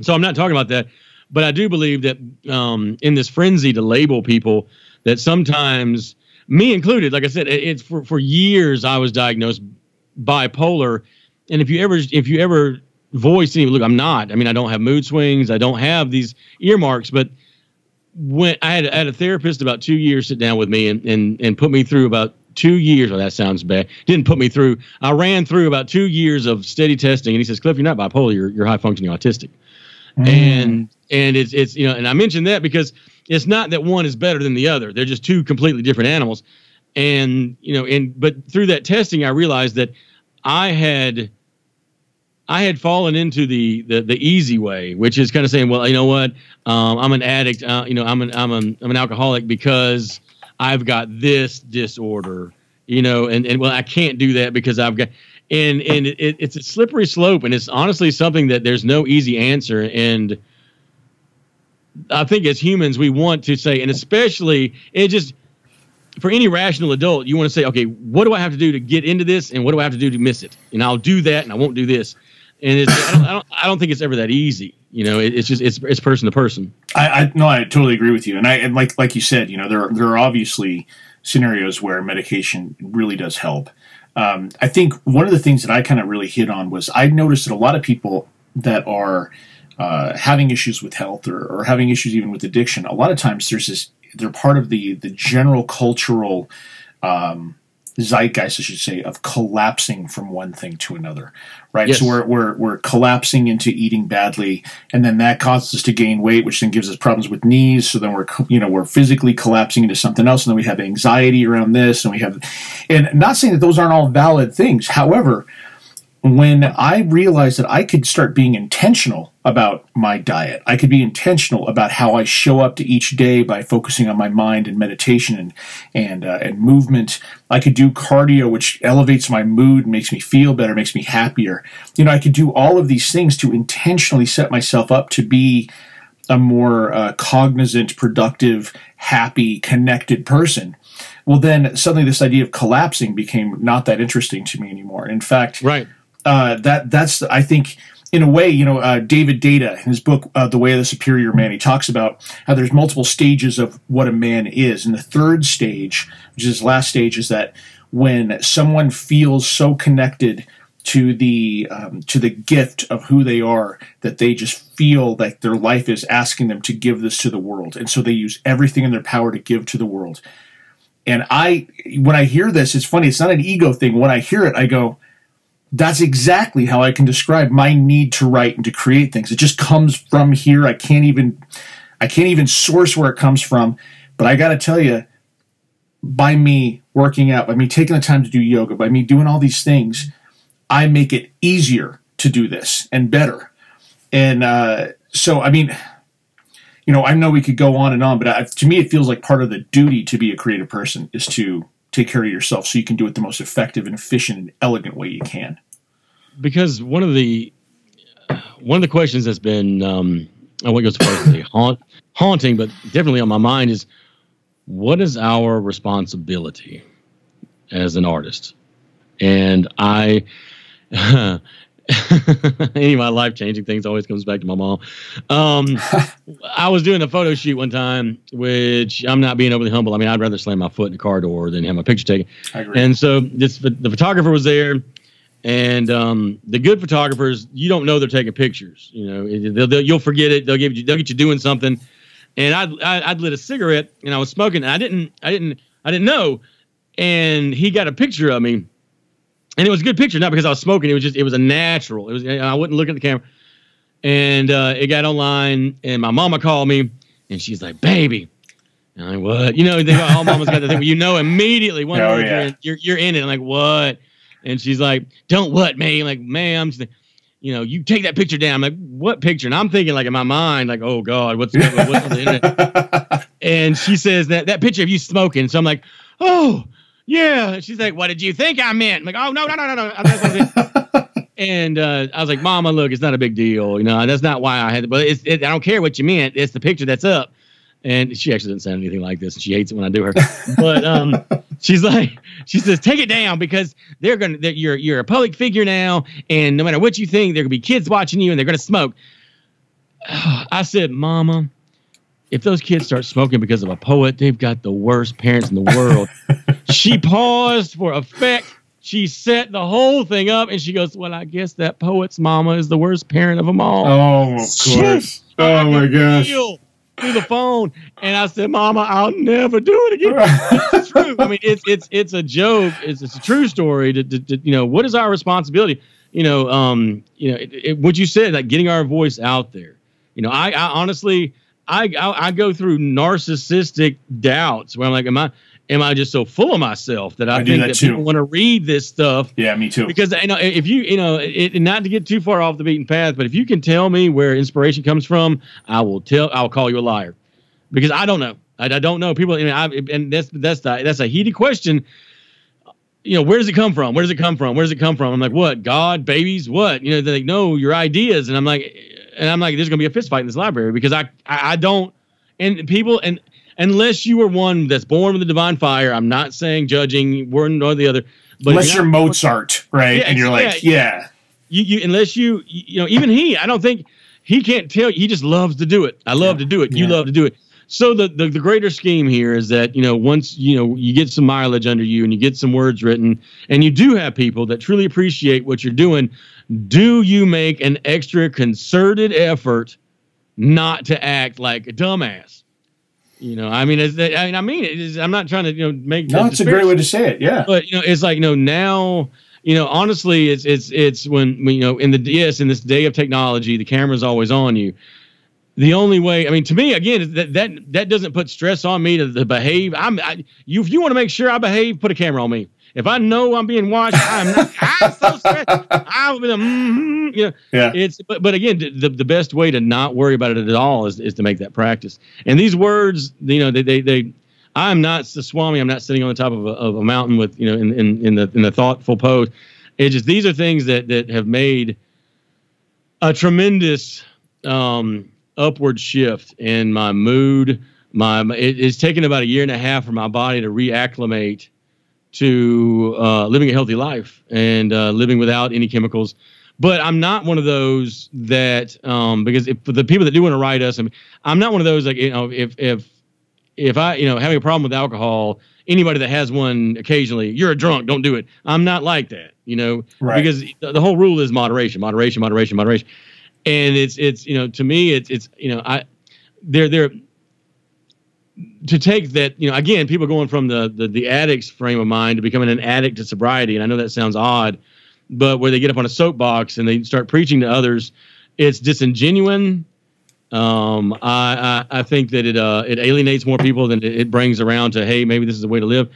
S2: So I'm not talking about that, but I do believe that um, in this frenzy to label people, that sometimes me included, like I said, it, it's for for years I was diagnosed bipolar, and if you ever if you ever voice any look, I'm not. I mean, I don't have mood swings, I don't have these earmarks, but when I had, I had a therapist about two years sit down with me and, and, and put me through about two years. Oh, that sounds bad. Didn't put me through. I ran through about two years of steady testing, and he says, "Cliff, you're not bipolar. You're, you're high functioning autistic." Mm. And and it's it's you know, and I mentioned that because it's not that one is better than the other. They're just two completely different animals. And you know, and but through that testing, I realized that I had I had fallen into the, the the easy way, which is kind of saying, well, you know what, um, I'm an addict. Uh, you know, I'm an I'm an I'm an alcoholic because I've got this disorder. You know, and and well, I can't do that because I've got. and and it, it's a slippery slope, and it's honestly something that there's no easy answer. And I think as humans, we want to say, and especially it just for any rational adult, you want to say, okay, what do I have to do to get into this, and what do I have to do to miss it? And I'll do that, and I won't do this. And it's, I, don't, I don't, I don't think it's ever that easy. You know, it, it's just it's it's person to person.
S1: I, I no, I totally agree with you. And I and like like you said, you know, there there are obviously scenarios where medication really does help. Um, I think one of the things that I kind of really hit on was I noticed that a lot of people that are uh, having issues with health or, or having issues even with addiction, a lot of times there's this they're part of the the general cultural um, zeitgeist, I should say, of collapsing from one thing to another, right? Yes. So we're, we're, we're collapsing into eating badly, and then that causes us to gain weight, which then gives us problems with knees. So then we're, you know, we're physically collapsing into something else, and then we have anxiety around this, and we have, and not saying that those aren't all valid things. However, when I realized that I could start being intentional about my diet, I could be intentional about how I show up to each day by focusing on my mind and meditation and and uh, and movement. I could do cardio, which elevates my mood, makes me feel better, makes me happier. You know, I could do all of these things to intentionally set myself up to be a more uh, cognizant, productive, happy, connected person well then suddenly this idea of collapsing became not that interesting to me anymore in fact
S2: right
S1: uh, that that's I think in a way, you know, uh, David Deida in his book uh, "The Way of the Superior Man," he talks about how there's multiple stages of what a man is, and the third stage, which is his last stage, is that when someone feels so connected to the um, to the gift of who they are that they just feel like their life is asking them to give this to the world, and so they use everything in their power to give to the world. And I, when I hear this, it's funny. It's not an ego thing. When I hear it, I go that's exactly how I can describe my need to write and to create things. It just comes from here. I can't even I can't even source where it comes from. But I got to tell you, by me working out, by me taking the time to do yoga, by me doing all these things, I make it easier to do this and better. And uh, so, I mean, you know, I know we could go on and on, but I, to me, it feels like part of the duty to be a creative person is to take care of yourself so you can do it the most effective and efficient and elegant way you can.
S2: Because one of the one of the questions that's been um, I won't go so far as to haunt, haunting, but definitely on my mind is what is our responsibility as an artist? And I (laughs) (laughs) any of my life changing things always comes back to my mom. Um, (laughs) I was doing a photo shoot one time, which I'm not being overly humble. I mean, I'd rather slam my foot in a car door than have my picture taken. And so this the photographer was there, and um, the good photographers, you don't know they're taking pictures. You know, they'll, they'll, you'll forget it. They'll give you they'll get you doing something. And I'd, I'd lit a cigarette and I was smoking. And I didn't I didn't I didn't know. And he got a picture of me and it was a good picture, not because I was smoking. It was just it was a natural. It was I wouldn't look at the camera, and uh, it got online. And my mama called me, and she's like, "Baby." And I'm like, what? You know, they, all mamas got the thing where you know immediately one oh, yeah. you're, in, you're, you're in it. I'm like, what? And she's like, don't what, man?" I'm like, ma'am. She's like, you know, you take that picture down. I'm like, what picture? And I'm thinking like in my mind, like, oh God, what's, what's on the internet? and she says that that picture of you smoking. So I'm like, oh, yeah. She's like, what did you think I meant? I'm like, oh, no, no, no, no, no. (laughs) and uh, I was like, Mama, look, it's not a big deal. You know, that's not why I had it. But it's, it, I don't care what you meant. It's the picture that's up. And she actually doesn't sound anything like this. And she hates it when I do her. but um, (laughs) she's like, she says, take it down because they're going to, you're, you're a public figure now. And no matter what you think, there to be kids watching you and they're going to smoke. (sighs) I said, Mama, if those kids start smoking because of a poet, they've got the worst parents in the world. (laughs) she paused for effect. She set the whole thing up and she goes, Well, I guess that poet's mama is the worst parent of them all.
S1: Oh, of course. oh, my gosh.
S2: Through the phone. And I said, Mama, I'll never do it again. (laughs) it's true. I mean, it's it's it's a joke. It's, it's a true story. To, to, to, you know, what is our responsibility? You know, um, you know, it, it, what you said, like getting our voice out there. You know, I, I honestly, I, I, I go through narcissistic doubts where I'm like, am I am I just so full of myself that I, I think that, that people want to read this stuff?
S1: Yeah, me too.
S2: Because you know, if you you know, it, not to get too far off the beaten path, but if you can tell me where inspiration comes from, I will tell. I'll call you a liar because I don't know. I, I don't know. People, I mean, I, and that's that's the, that's a heated question. you know, where does it come from? Where does it come from? Where does it come from? I'm like, what? God, babies, what? You know, they're like, no, your ideas. And I'm like, and I'm like, there's gonna be a fist fight in this library because I, I, I don't, and people, and unless you are one that's born with the divine fire, I'm not saying judging one or the other.
S1: But unless you're, you're Mozart, right? Yeah, and you're like, yeah, yeah.
S2: You, you, unless you, you know, even he, I don't think he can't tell you. He just loves to do it. I love yeah. to do it. You love to do it. So the, the the greater scheme here is that you know once you know you get some mileage under you and you get some words written and you do have people that truly appreciate what you're doing, do you make an extra concerted effort not to act like a dumbass? You know, I mean, I mean, I mean, it is, I'm not trying to you know make.
S1: No, it's a great way to say it. Yeah,
S2: but you know, it's like you know now you know, honestly, it's it's it's when, when you know in the yes in this day of technology, the camera's always on you the only way, I mean, to me, again, that that that doesn't put stress on me to, to behave. I'm, I, you, if you want to make sure I behave, put a camera on me. If I know I'm being watched, I'm not. (laughs) I'm so stressed. I'm, mm-hmm, you know, yeah. It's but but again, the the best way to not worry about it at all is is to make that practice. And these words, you know, they they they. I'm not the Swami. I'm not sitting on the top of a, of a mountain with you know in, in in the in the thoughtful pose. it just these are things that that have made a tremendous um upward shift in my mood. My it, it's taken about a year and a half for my body to reacclimate to uh, living a healthy life and uh, living without any chemicals. But I'm not one of those that um, because if the people that do want to write us, I mean, I'm not one of those like you know if if if I you know having a problem with alcohol, anybody that has one occasionally, you're a drunk, don't do it. I'm not like that, you know, right. because the, the whole rule is moderation, moderation, moderation, moderation and it's it's you know to me it's it's you know I they're they're to take that you know again people going from the, the the addict's frame of mind to becoming an addict to sobriety and I know that sounds odd but where they get up on a soapbox and they start preaching to others it's disingenuous um, I, I, I think that it uh, it alienates more people than it, brings around to hey maybe this is the way to live.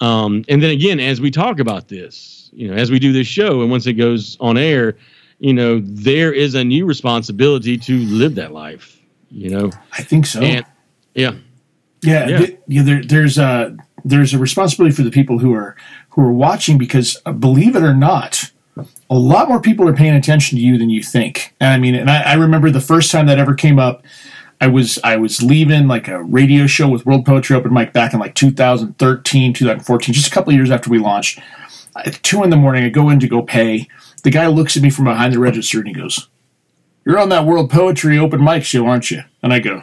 S2: Um, and then again as we talk about this you know as we do this show and once it goes on air you know, there is a new responsibility to live that life. You know,
S1: I think so.
S2: And, yeah.
S1: Yeah, yeah. Th- yeah there, there's a there's a responsibility for the people who are who are watching because uh, believe it or not, a lot more people are paying attention to you than you think. And I mean, and I, I remember the first time that ever came up. I was I was leaving like a radio show with World Poetry Open Mic back in like 2013, 2014, just a couple of years after we launched. At two in the morning, I go in to go pay the guy looks at me from behind the register and he goes, You're on that World Poetry Open Mic show, aren't you? And I go,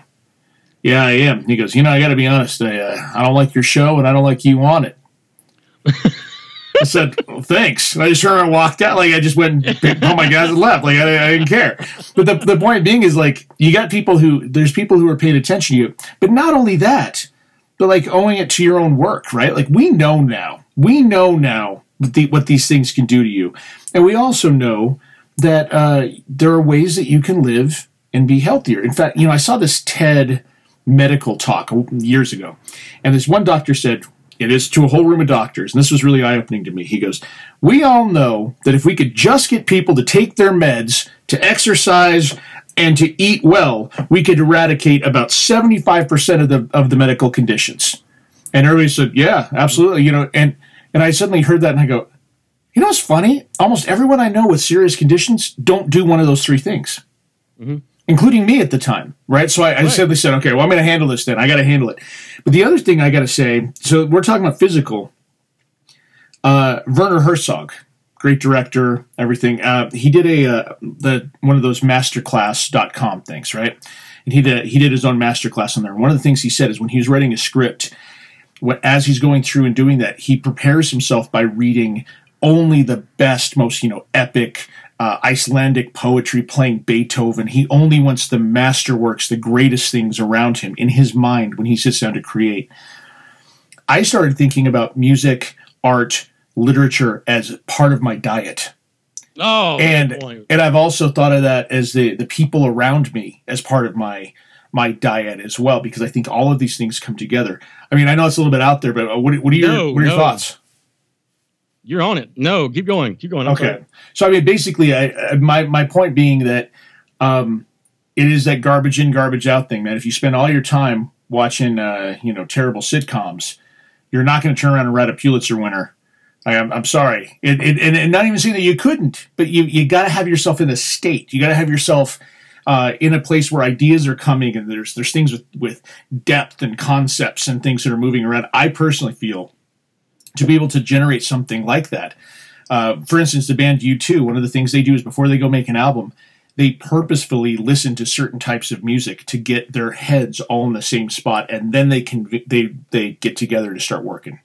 S1: Yeah, I am. He goes, You know, I got to be honest. I, uh, I don't like your show and I don't like you on it. (laughs) I said, well, thanks. And I just turned and walked out. Like I just went and picked all my guys and left. Like I, I, didn't care. But the, the point being is like you got people who there's people who are paying attention to you. But not only that, but like owing it to your own work, right? Like we know now. We know now what, the, what these things can do to you. And we also know that uh, there are ways that you can live and be healthier. In fact, you know, I saw this TED medical talk years ago, and this one doctor said, it is to a whole room of doctors, and this was really eye opening to me. He goes, We all know that if we could just get people to take their meds, to exercise, and to eat well, we could eradicate about 75% of the of the medical conditions. And everybody said, Yeah, absolutely. You know, and and I suddenly heard that and I go, you know what's funny? Almost everyone I know with serious conditions don't do one of those three things, mm-hmm. including me at the time, right? So I, I right. simply said, okay, well, I'm going to handle this then. I got to handle it. But the other thing I got to say, so we're talking about physical. Uh, Werner Herzog, great director, everything. Uh, he did a uh, the one of those masterclass.com things, right? And he did he did his own masterclass on there. One of the things he said is when he was writing a script, as he's going through and doing that, he prepares himself by reading only the best, most you know, epic uh, Icelandic poetry, playing Beethoven. He only wants the masterworks, the greatest things around him in his mind when he sits down to create. I started thinking about music, art, literature as part of my diet.
S2: Oh,
S1: and and I've also thought of that as the the people around me as part of my my diet as well because I think all of these things come together. I mean, I know it's a little bit out there, but what, what are your no, what are your no. thoughts?
S2: You're on it. No, keep going. Keep going.
S1: I'm okay. Sorry. So I mean, basically, I, my my point being that um, it is that garbage in, garbage out thing, man. If you spend all your time watching, uh, you know, terrible sitcoms, you're not going to turn around and write a Pulitzer winner I am, I'm sorry. It, it, and, and not even saying that you couldn't, but you, you got to have yourself in a state. You got to have yourself uh, in a place where ideas are coming and there's there's things with, with depth and concepts and things that are moving around. I personally feel to be able to generate something like that. Uh, for instance, the band U2, one of the things they do is before they go make an album, they purposefully listen to certain types of music to get their heads all in the same spot, and then they can they they get together to start working.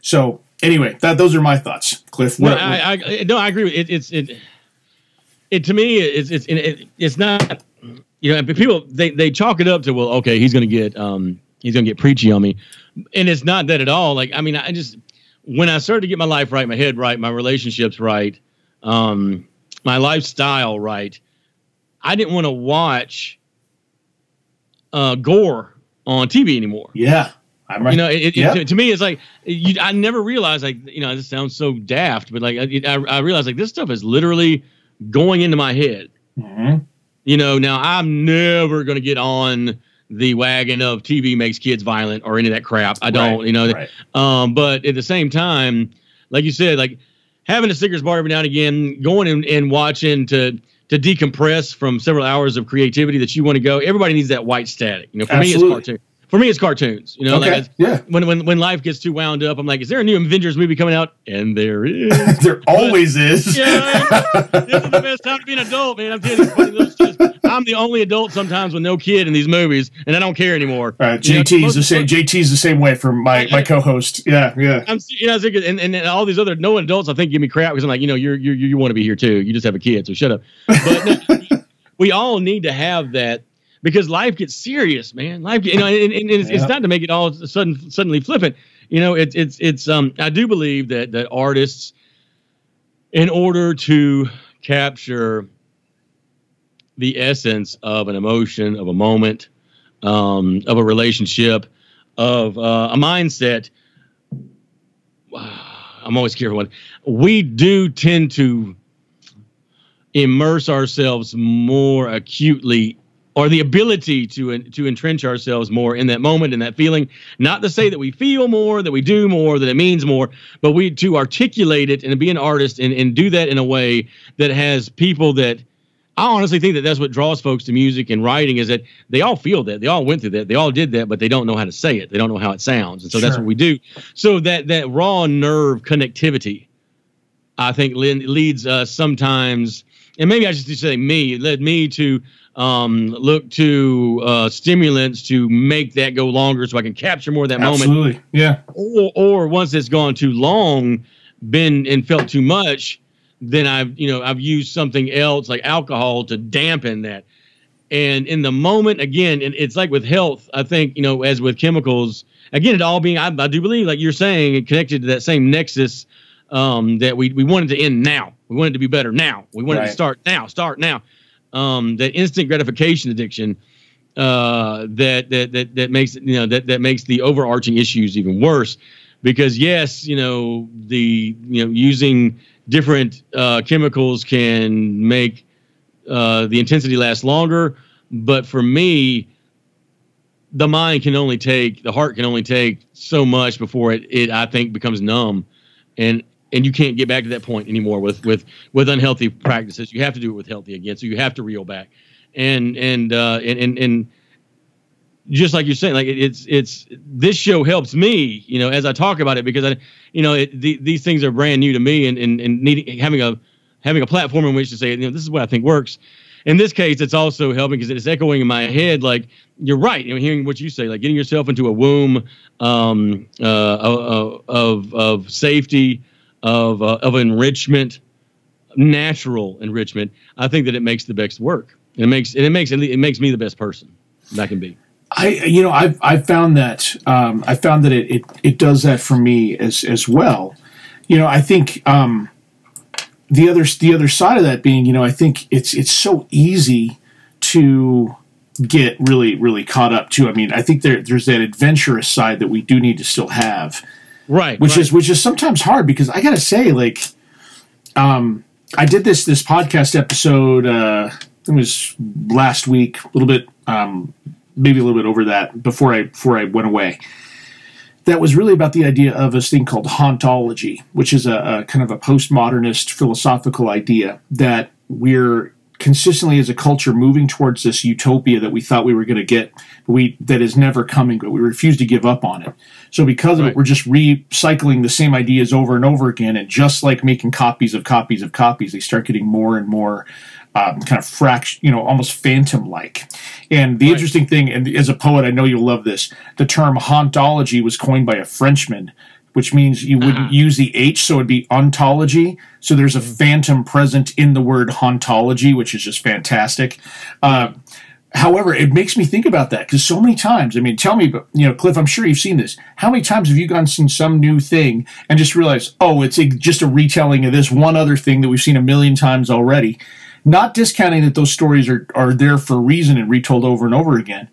S1: So anyway, that those are my thoughts, Cliff.
S2: What, no, I, I, no, I agree. It, it's it, it to me it's it's it, it's not you know people they they chalk it up to well okay he's gonna get um he's gonna get preachy on me, and it's not that at all. Like I mean I just when I started to get my life right, my head right, my relationships right, um, my lifestyle right I didn't want to watch uh, gore on TV anymore.
S1: Yeah.
S2: I'm right. You know, it, it, to, to, me, it's like you, I never realized, like, you know, this sounds so daft, but like, I, I realized, like, this stuff is literally going into my head. Mm-hmm. You know, now I'm never going to get on the wagon of TV makes kids violent or any of that crap. I don't, right. you know. Right. Um, but at the same time, like you said, like having a Snickers bar every now and again, going and, and watching to to decompress from several hours of creativity that you want to go. Everybody needs that white static. You know, for Absolutely. me, it's cartoon. For me, it's cartoons. You know, okay. like yeah. when when when life gets too wound up, I'm like, is there a new Avengers movie coming out? And there is. (laughs)
S1: there always is.
S2: Yeah, this is the best time to be an adult, man. I'm telling you, just, I'm the only adult sometimes with no kid in these movies, and I don't care anymore.
S1: All right, JT's the same. JT's the same way for my my co-host. Yeah, yeah.
S2: I'm, you know, and, and, and all these other no adults, I think, give me crap because I'm like, you know, you're you you want to be here too. You just have a kid, so shut up. But no, we all need to have that because life gets serious, man. Life, you know, and, and it's, yeah. it's, not to make it all sudden suddenly flippant. You know, it's it's it's um. I do believe that that artists, in order to capture the essence of an emotion, of a moment, um, of a relationship, of uh, a mindset. (sighs) I'm always careful. One. We do tend to immerse ourselves more acutely or the ability to to entrench ourselves more in that moment in that feeling. Not to say that we feel more that we do more that it means more but we to articulate it and be an artist and, and do that in a way that has people that I honestly think that that's what draws folks to music and writing is that they all feel that. They all went through that. They all did that but they don't know how to say it. They don't know how it sounds. And so sure. that's what we do. So that that raw nerve connectivity I think leads us sometimes and maybe I should say me led me to um, look to uh, stimulants to make that go longer so I can capture more of that
S1: Absolutely.
S2: moment.
S1: Yeah.
S2: Or, or once it's gone too long, been and felt too much, then I've you know I've used something else like alcohol to dampen that. And in the moment, again, and it's like with health. I think you know, as with chemicals, again, it all being I, I do believe, like you're saying, connected to that same nexus um, that we we wanted to end now. We wanted to be better now. We wanted right. to start now. Start now um, that instant gratification addiction uh, that, that that that makes you know that that makes the overarching issues even worse. Because yes, you know the you know using different uh, chemicals can make uh, the intensity last longer, but for me, the mind can only take the heart can only take so much before it it I think becomes numb, and and you can't get back to that point anymore with with with unhealthy practices. You have to do it with healthy again. So you have to reel back, and and uh, and and, and just like you're saying, like it's it's this show helps me, you know, as I talk about it because I, you know, it, the, these things are brand new to me, and and and needing having a having a platform in which to say, you know, this is what I think works. In this case, it's also helping because it's echoing in my head. Like you're right, you know, hearing what you say, like getting yourself into a womb um, uh, of of safety, of uh, of enrichment, natural enrichment, I think that it makes the best work. It makes it makes it makes me the best person that can be.
S1: I you know I've I've found that um, I found that it, it it does that for me as as well. You know I think um, the other the other side of that being you know I think it's it's so easy to get really really caught up too. I mean I think there there's that adventurous side that we do need to still have
S2: right
S1: which
S2: right.
S1: is which is sometimes hard because i gotta say like um i did this this podcast episode uh it was last week a little bit um maybe a little bit over that before i before i went away that was really about the idea of this thing called hauntology, which is a, a kind of a postmodernist philosophical idea that we're consistently as a culture moving towards this utopia that we thought we were going to get, we that is never coming, but we refuse to give up on it. So because of right. it, we're just recycling the same ideas over and over again, and just like making copies of copies of copies, they start getting more and more um, kind of fraction, you know, almost phantom like. And the right. interesting thing, and as a poet, I know you'll love this. The term hauntology was coined by a Frenchman, which means you wouldn't uh-huh. use the H, so it'd be ontology. So there's a phantom present in the word hauntology, which is just fantastic. Uh, however, it makes me think about that because so many times, I mean, tell me, but you know, Cliff, I'm sure you've seen this. How many times have you gone seen some new thing and just realized, oh, it's a, just a retelling of this one other thing that we've seen a million times already? Not discounting that those stories are, are there for a reason and retold over and over again,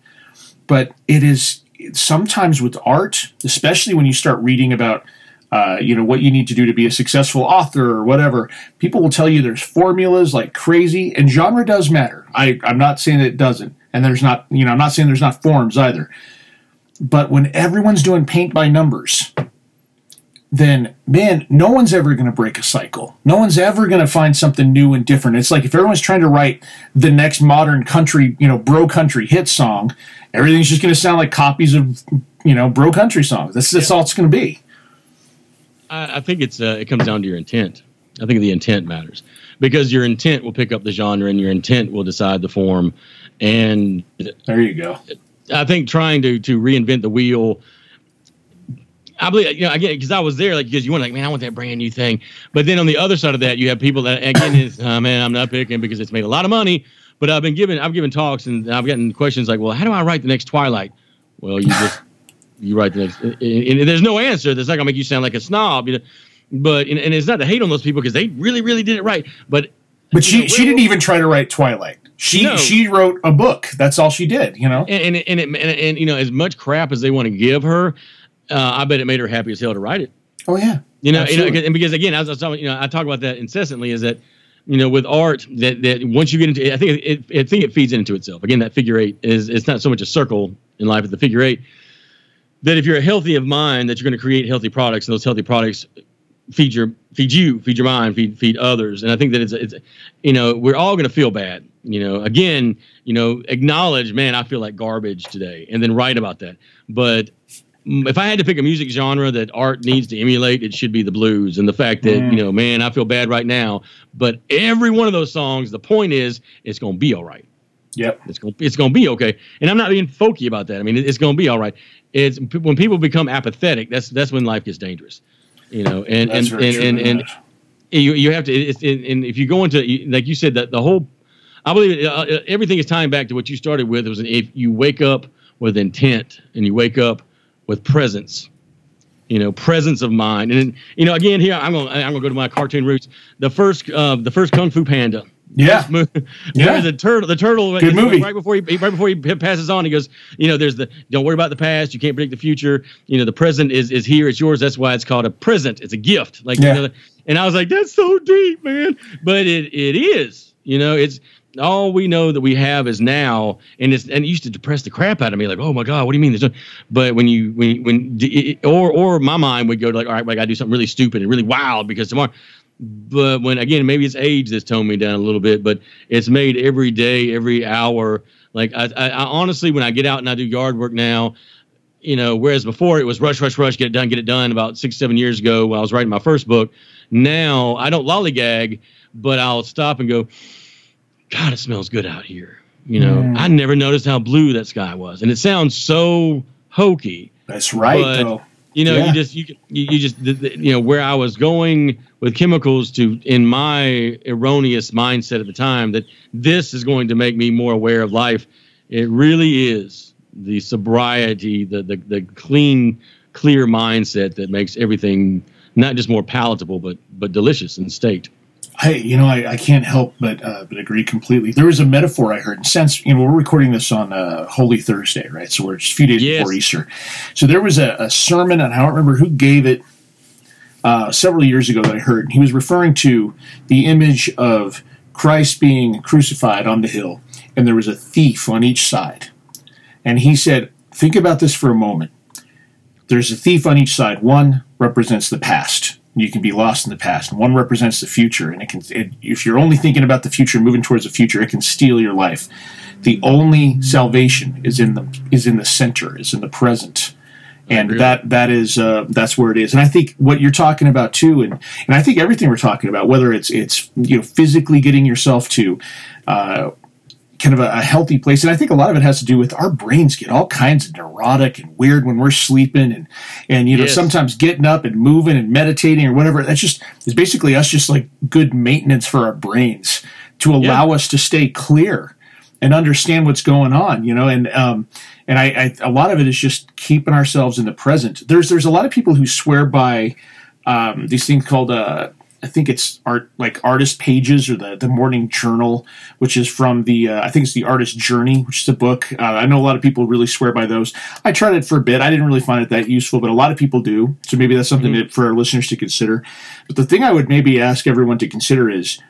S1: but it is sometimes with art, especially when you start reading about uh, you know what you need to do to be a successful author or whatever people will tell you there's formulas like crazy and genre does matter I, i'm not saying it doesn't and there's not you know i'm not saying there's not forms either but when everyone's doing paint by numbers then man, no one's ever going to break a cycle. No one's ever going to find something new and different. It's like if everyone's trying to write the next modern country, you know, bro country hit song, everything's just going to sound like copies of, you know, bro country songs. That's that's yeah. all it's going to be.
S2: I, I think it's uh, it comes down to your intent. I think the intent matters because your intent will pick up the genre and your intent will decide the form. And
S1: there you go.
S2: I think trying to to reinvent the wheel I believe, you know, again, because I was there, like, because you want, like, man, I want that brand new thing. But then on the other side of that, you have people that, again, is, uh, man, I'm not picking because it's made a lot of money. But I've been given, I've given talks and I've gotten questions like, well, how do I write the next Twilight? Well, you just, you write the next, and, and, there's no answer that's not gonna make you sound like a snob, you know. But and, and it's not to hate on those people because they really, really did it right. But
S1: but she know, she didn't even try to write Twilight. She no. she wrote a book. That's all she did. You know.
S2: And and and, it, and, and you know as much crap as they want to give her, uh, I bet it made her happy as hell to write it.
S1: Oh yeah,
S2: you know, you know, and because again, as I was talking, you know, I talk about that incessantly. Is that you know, with art, that that once you get into, I think it, it, I think it feeds into itself. Again, that figure eight is it's not so much a circle in life as the figure eight. That if you're a healthy of mind, that you're going to create healthy products, and those healthy products feed your feed you, feed your mind, feed feed others. And I think that it's it's you know we're all going to feel bad. You know, again, you know, acknowledge, man, I feel like garbage today, and then write about that. But if I had to pick a music genre that art needs to emulate, it should be the blues. And the fact that, mm. you know, man, I feel bad right now. But every one of those songs, the point is, it's going to be all right.
S1: Yep.
S2: It's going it's going to be okay. And I'm not being folky about that. I mean, it's going to be all right. It's when people become apathetic, that's that's when life gets dangerous. You know, and and and, and, and, you you have to it's, and if you go into like you said that the whole I believe uh, uh, everything is tying back to what you started with. It was if you wake up with intent and you wake up with presence you know presence of mind and you know again here i'm gonna i'm gonna go to my cartoon roots the first uh the first kung fu panda
S1: yeah, (laughs)
S2: yeah. the turtle. The turtle.
S1: Good movie.
S2: Right before he, right before he passes on, he goes, you know, there's the don't worry about the past. You can't predict the future. You know, the present is is here. It's yours. That's why it's called a present. It's a gift. Like, yeah. you know, and I was like, that's so deep, man. But it it is. You know, it's all we know that we have is now, and it's and it used to depress the crap out of me. Like, oh my god, what do you mean? There's no, but when you when when or or my mind would go to like, all right, well, I got to do something really stupid and really wild because tomorrow. But when again, maybe it's age that's toned me down a little bit, but it's made every day, every hour. Like I, I, I honestly, when I get out and I do yard work now, you know, whereas before it was rush, rush, rush, get it done, get it done. About six, seven years ago, when I was writing my first book, now I don't lollygag, but I'll stop and go God, it smells good out here. You know, mm. I never noticed how blue that sky was, and it sounds so hokey.
S1: That's right, but, though.
S2: You know, yeah. you just you, you just you know where I was going with chemicals to in my erroneous mindset at the time that this is going to make me more aware of life. It really is the sobriety, the the, the clean, clear mindset that makes everything not just more palatable but but delicious in state.
S1: I, you know, I, I can't help but uh, but agree completely. There was a metaphor I heard, and since you know we're recording this on uh, Holy Thursday, right? So we're just a few days yes. before Easter. So there was a, a, sermon, and I don't remember who gave it uh, several years ago that I heard. He was referring to the image of Christ being crucified on the hill, and there was a thief on each side. And he said, "Think about this for a moment. there's a thief on each side. One represents the past. You can be lost in the past. And one represents the future, and it can. It, if you're only thinking about the future, moving towards the future, it can steal your life. The only salvation is in the is in the center, is in the present and that that is uh, that's where it is. And I think what you're talking about too, and and I think everything we're talking about, whether it's it's you know physically getting yourself to. Uh, kind of a, a, healthy place and i think a lot of it has to do with our brains get all kinds of neurotic and weird when we're sleeping and and you know yes. sometimes getting up and moving and meditating or whatever that's just is basically us just like good maintenance for our brains to allow yeah. us to stay clear and understand what's going on you know and um and I, I, a lot of it is just keeping ourselves in the present. There's there's a lot of people who swear by um, these things called uh, I think it's art like artist pages or the the morning journal, which is from the uh, I think it's the artist journey, which is a book. Uh, I know a lot of people really swear by those. I tried it for a bit. I didn't really find it that useful, but a lot of people do. So maybe that's something mm-hmm. for our listeners to consider. But the thing I would maybe ask everyone to consider is,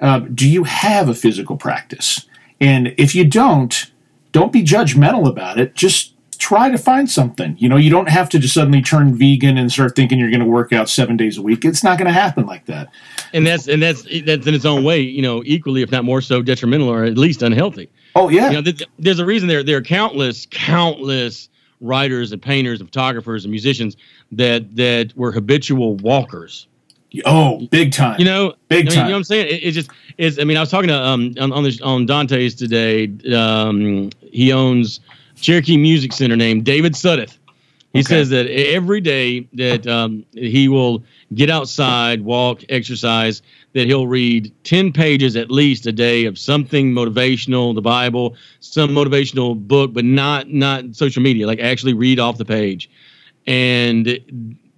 S1: uh, do you have a physical practice? And if you don't, don't be judgmental about it. Just try to find something. You know, you don't have to just suddenly turn vegan and start thinking you're going to work out seven days a week. It's not going to happen like that.
S2: And that's and that's that's in its own way, you know, equally if not more so detrimental or at least unhealthy.
S1: Oh yeah.
S2: You know, there's a reason there there are countless countless writers and painters and photographers and musicians that that were habitual walkers.
S1: Oh, big time!
S2: You know,
S1: big
S2: I
S1: mean, time.
S2: You know what I'm saying? It, it, just is. I mean, I was talking to um on on, the, on Dante's today. Um, he owns Cherokee Music Center named David Suddeth. He okay. says that every day that um, he will get outside, walk, exercise, that he'll read 10 pages at least a day of something motivational, the Bible, some motivational book, but not not social media, like actually read off the page. And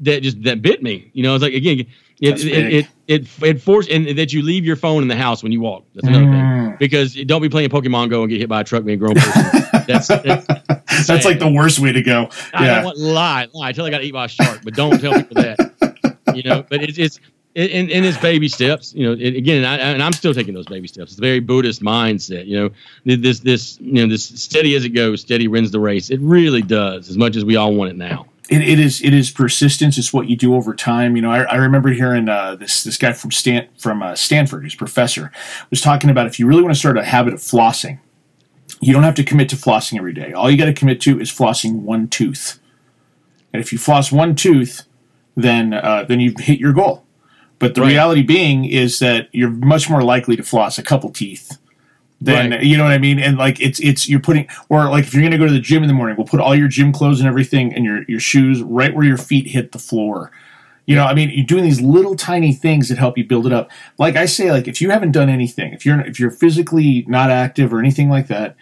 S2: that just that bit me. You know, it's like again, it, it, it, it, it forced and that you leave your phone in the house when you walk. That's another mm. thing. Because don't be playing Pokemon Go and get hit by a truck being a grown person. (laughs) that's
S1: that's, that's like the worst way to go.
S2: I yeah. want lie lie until I got to eat by a shark, but don't tell people that. (laughs) You know, but it's it's in, in its baby steps, you know, it, again, I, and I'm still taking those baby steps. It's a very Buddhist mindset, you know, this, this, you know, this steady as it goes, steady wins the race. It really does as much as we all want it now
S1: it, it is it is persistence. It's what you do over time. You know, I, I remember hearing uh, this this guy from Stan from uh, Stanford, his professor, was talking about if you really want to start a habit of flossing, you don't have to commit to flossing every day. All you got to commit to is flossing one tooth. And if you floss one tooth, then uh, then you've hit your goal. But the right. reality being is that you're much more likely to floss a couple teeth then right. you know what I mean. And like it's it's you're putting or like if you're gonna go to the gym in the morning, we'll put all your gym clothes and everything and your your shoes right where your feet hit the floor. You know, I mean, you're doing these little tiny things that help you build it up. Like I say, like if you haven't done anything, if you're if you're physically not active or anything like that,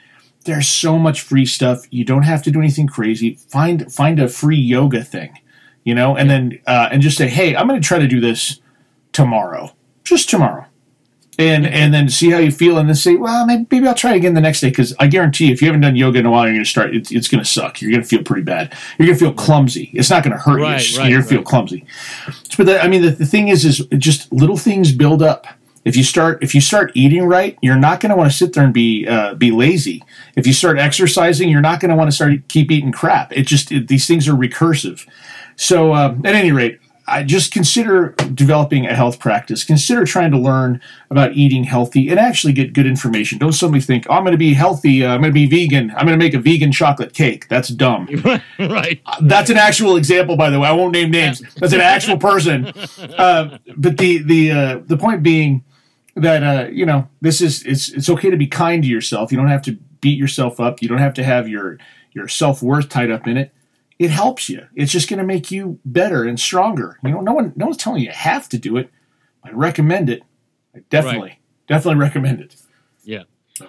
S1: there's so much free stuff. You don't have to do anything crazy. Find find a free yoga thing, you know, and yeah. then uh, and just say, hey, I'm going to try to do this tomorrow, just tomorrow and and then see how you feel, and then say, well, maybe, maybe I'll try again the next day. Because I guarantee, you, if you haven't done yoga in a while, you're going to start. It's, it's going to suck. You're going to feel pretty bad. You're going to feel clumsy. It's not going to hurt right, you. Right, you're going to feel clumsy. But the, I mean, the, the thing is, is just little things build up. If you start if you start eating right, you're not going to want to sit there and be uh, be lazy. If you start exercising, you're not going to want to start keep eating crap. It just it, these things are recursive. So um, at any rate, I just consider developing a health practice. Consider trying to learn about eating healthy and actually get good information. Don't suddenly think, oh, I'm going to be healthy. Uh, I'm going to be vegan. I'm going to make a vegan chocolate cake. That's dumb. (laughs)
S2: right.
S1: Uh, that's an actual example, by the way. I won't name names. That's an actual (laughs) person. Uh, but the the uh, the point being that uh, you know this is it's it's okay to be kind to yourself. You don't have to beat yourself up. You don't have to have your your self worth tied up in it it helps you. It's just going to make you better and stronger. You know, no one, no one's telling you you have to do it. I recommend it. I definitely, right. definitely recommend it.
S2: Yeah,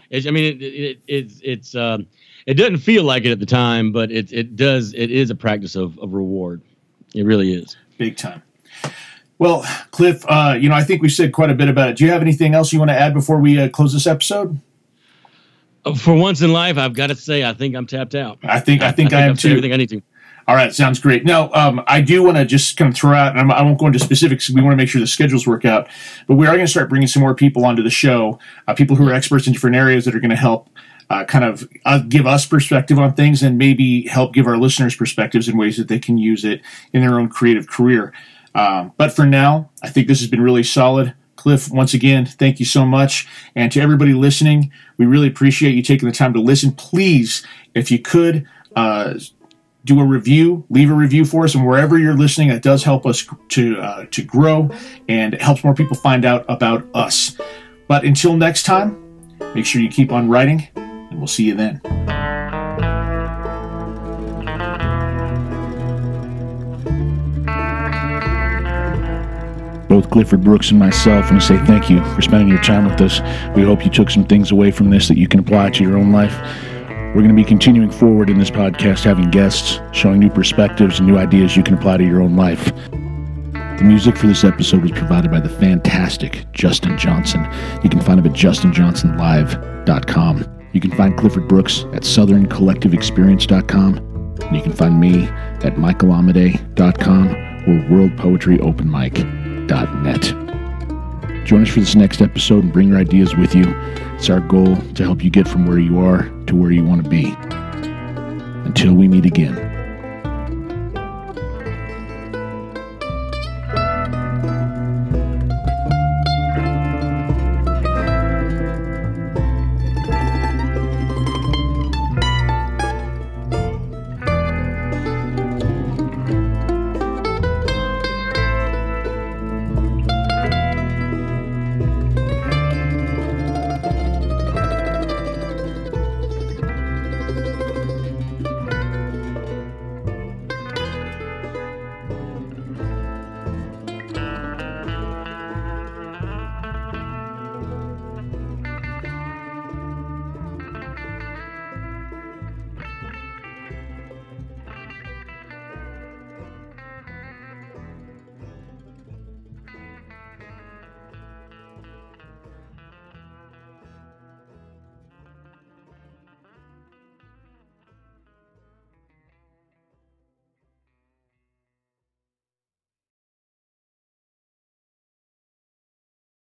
S2: it's, I mean, it, it, it's it's um, it doesn't feel like it at the time, but it it does. It is a practice of, of reward. It really is
S1: big time. Well, Cliff, uh, you know, I think we said quite a bit about it. Do you have anything else you want to add before we uh, close this episode?
S2: Uh, for once in life, I've got to say, I think I'm tapped out.
S1: I think I think I, I, think I am too.
S2: Everything I need to.
S1: All right, sounds great. Now, um, I do want to just kind of throw out, and I won't go into specifics. We want to make sure the schedules work out, but we are going to start bringing some more people onto the show, uh, people who are experts in different areas that are going to help
S3: uh, kind of uh, give us perspective on things and maybe help give our listeners perspectives in ways that they can use it in their own creative career. Um, but for now, I think this has been really solid. Cliff, once again, thank you so much. And to everybody listening, we really appreciate you taking the time to listen. Please, if you could, uh, do a review, leave a review for us, and wherever you're listening, that does help us to uh, to grow and it helps more people find out about us. But until next time, make sure you keep on writing, and we'll see you then.
S1: Both Clifford Brooks and myself want to say thank you for spending your time with us. We hope you took some things away from this that you can apply to your own life. We're going to be continuing forward in this podcast, having guests, showing new perspectives and new ideas you can apply to your own life. The music for this episode was provided by the fantastic Justin Johnson. You can find him at justinjohnsonlive.com. You can find Clifford Brooks at southerncollectiveexperience.com. And you can find me at michaelamade.com or worldpoetryopenmic.net. Join us for this next episode and bring your ideas with you. It's our goal to help you get from where you are to where you want to be. Until we meet again.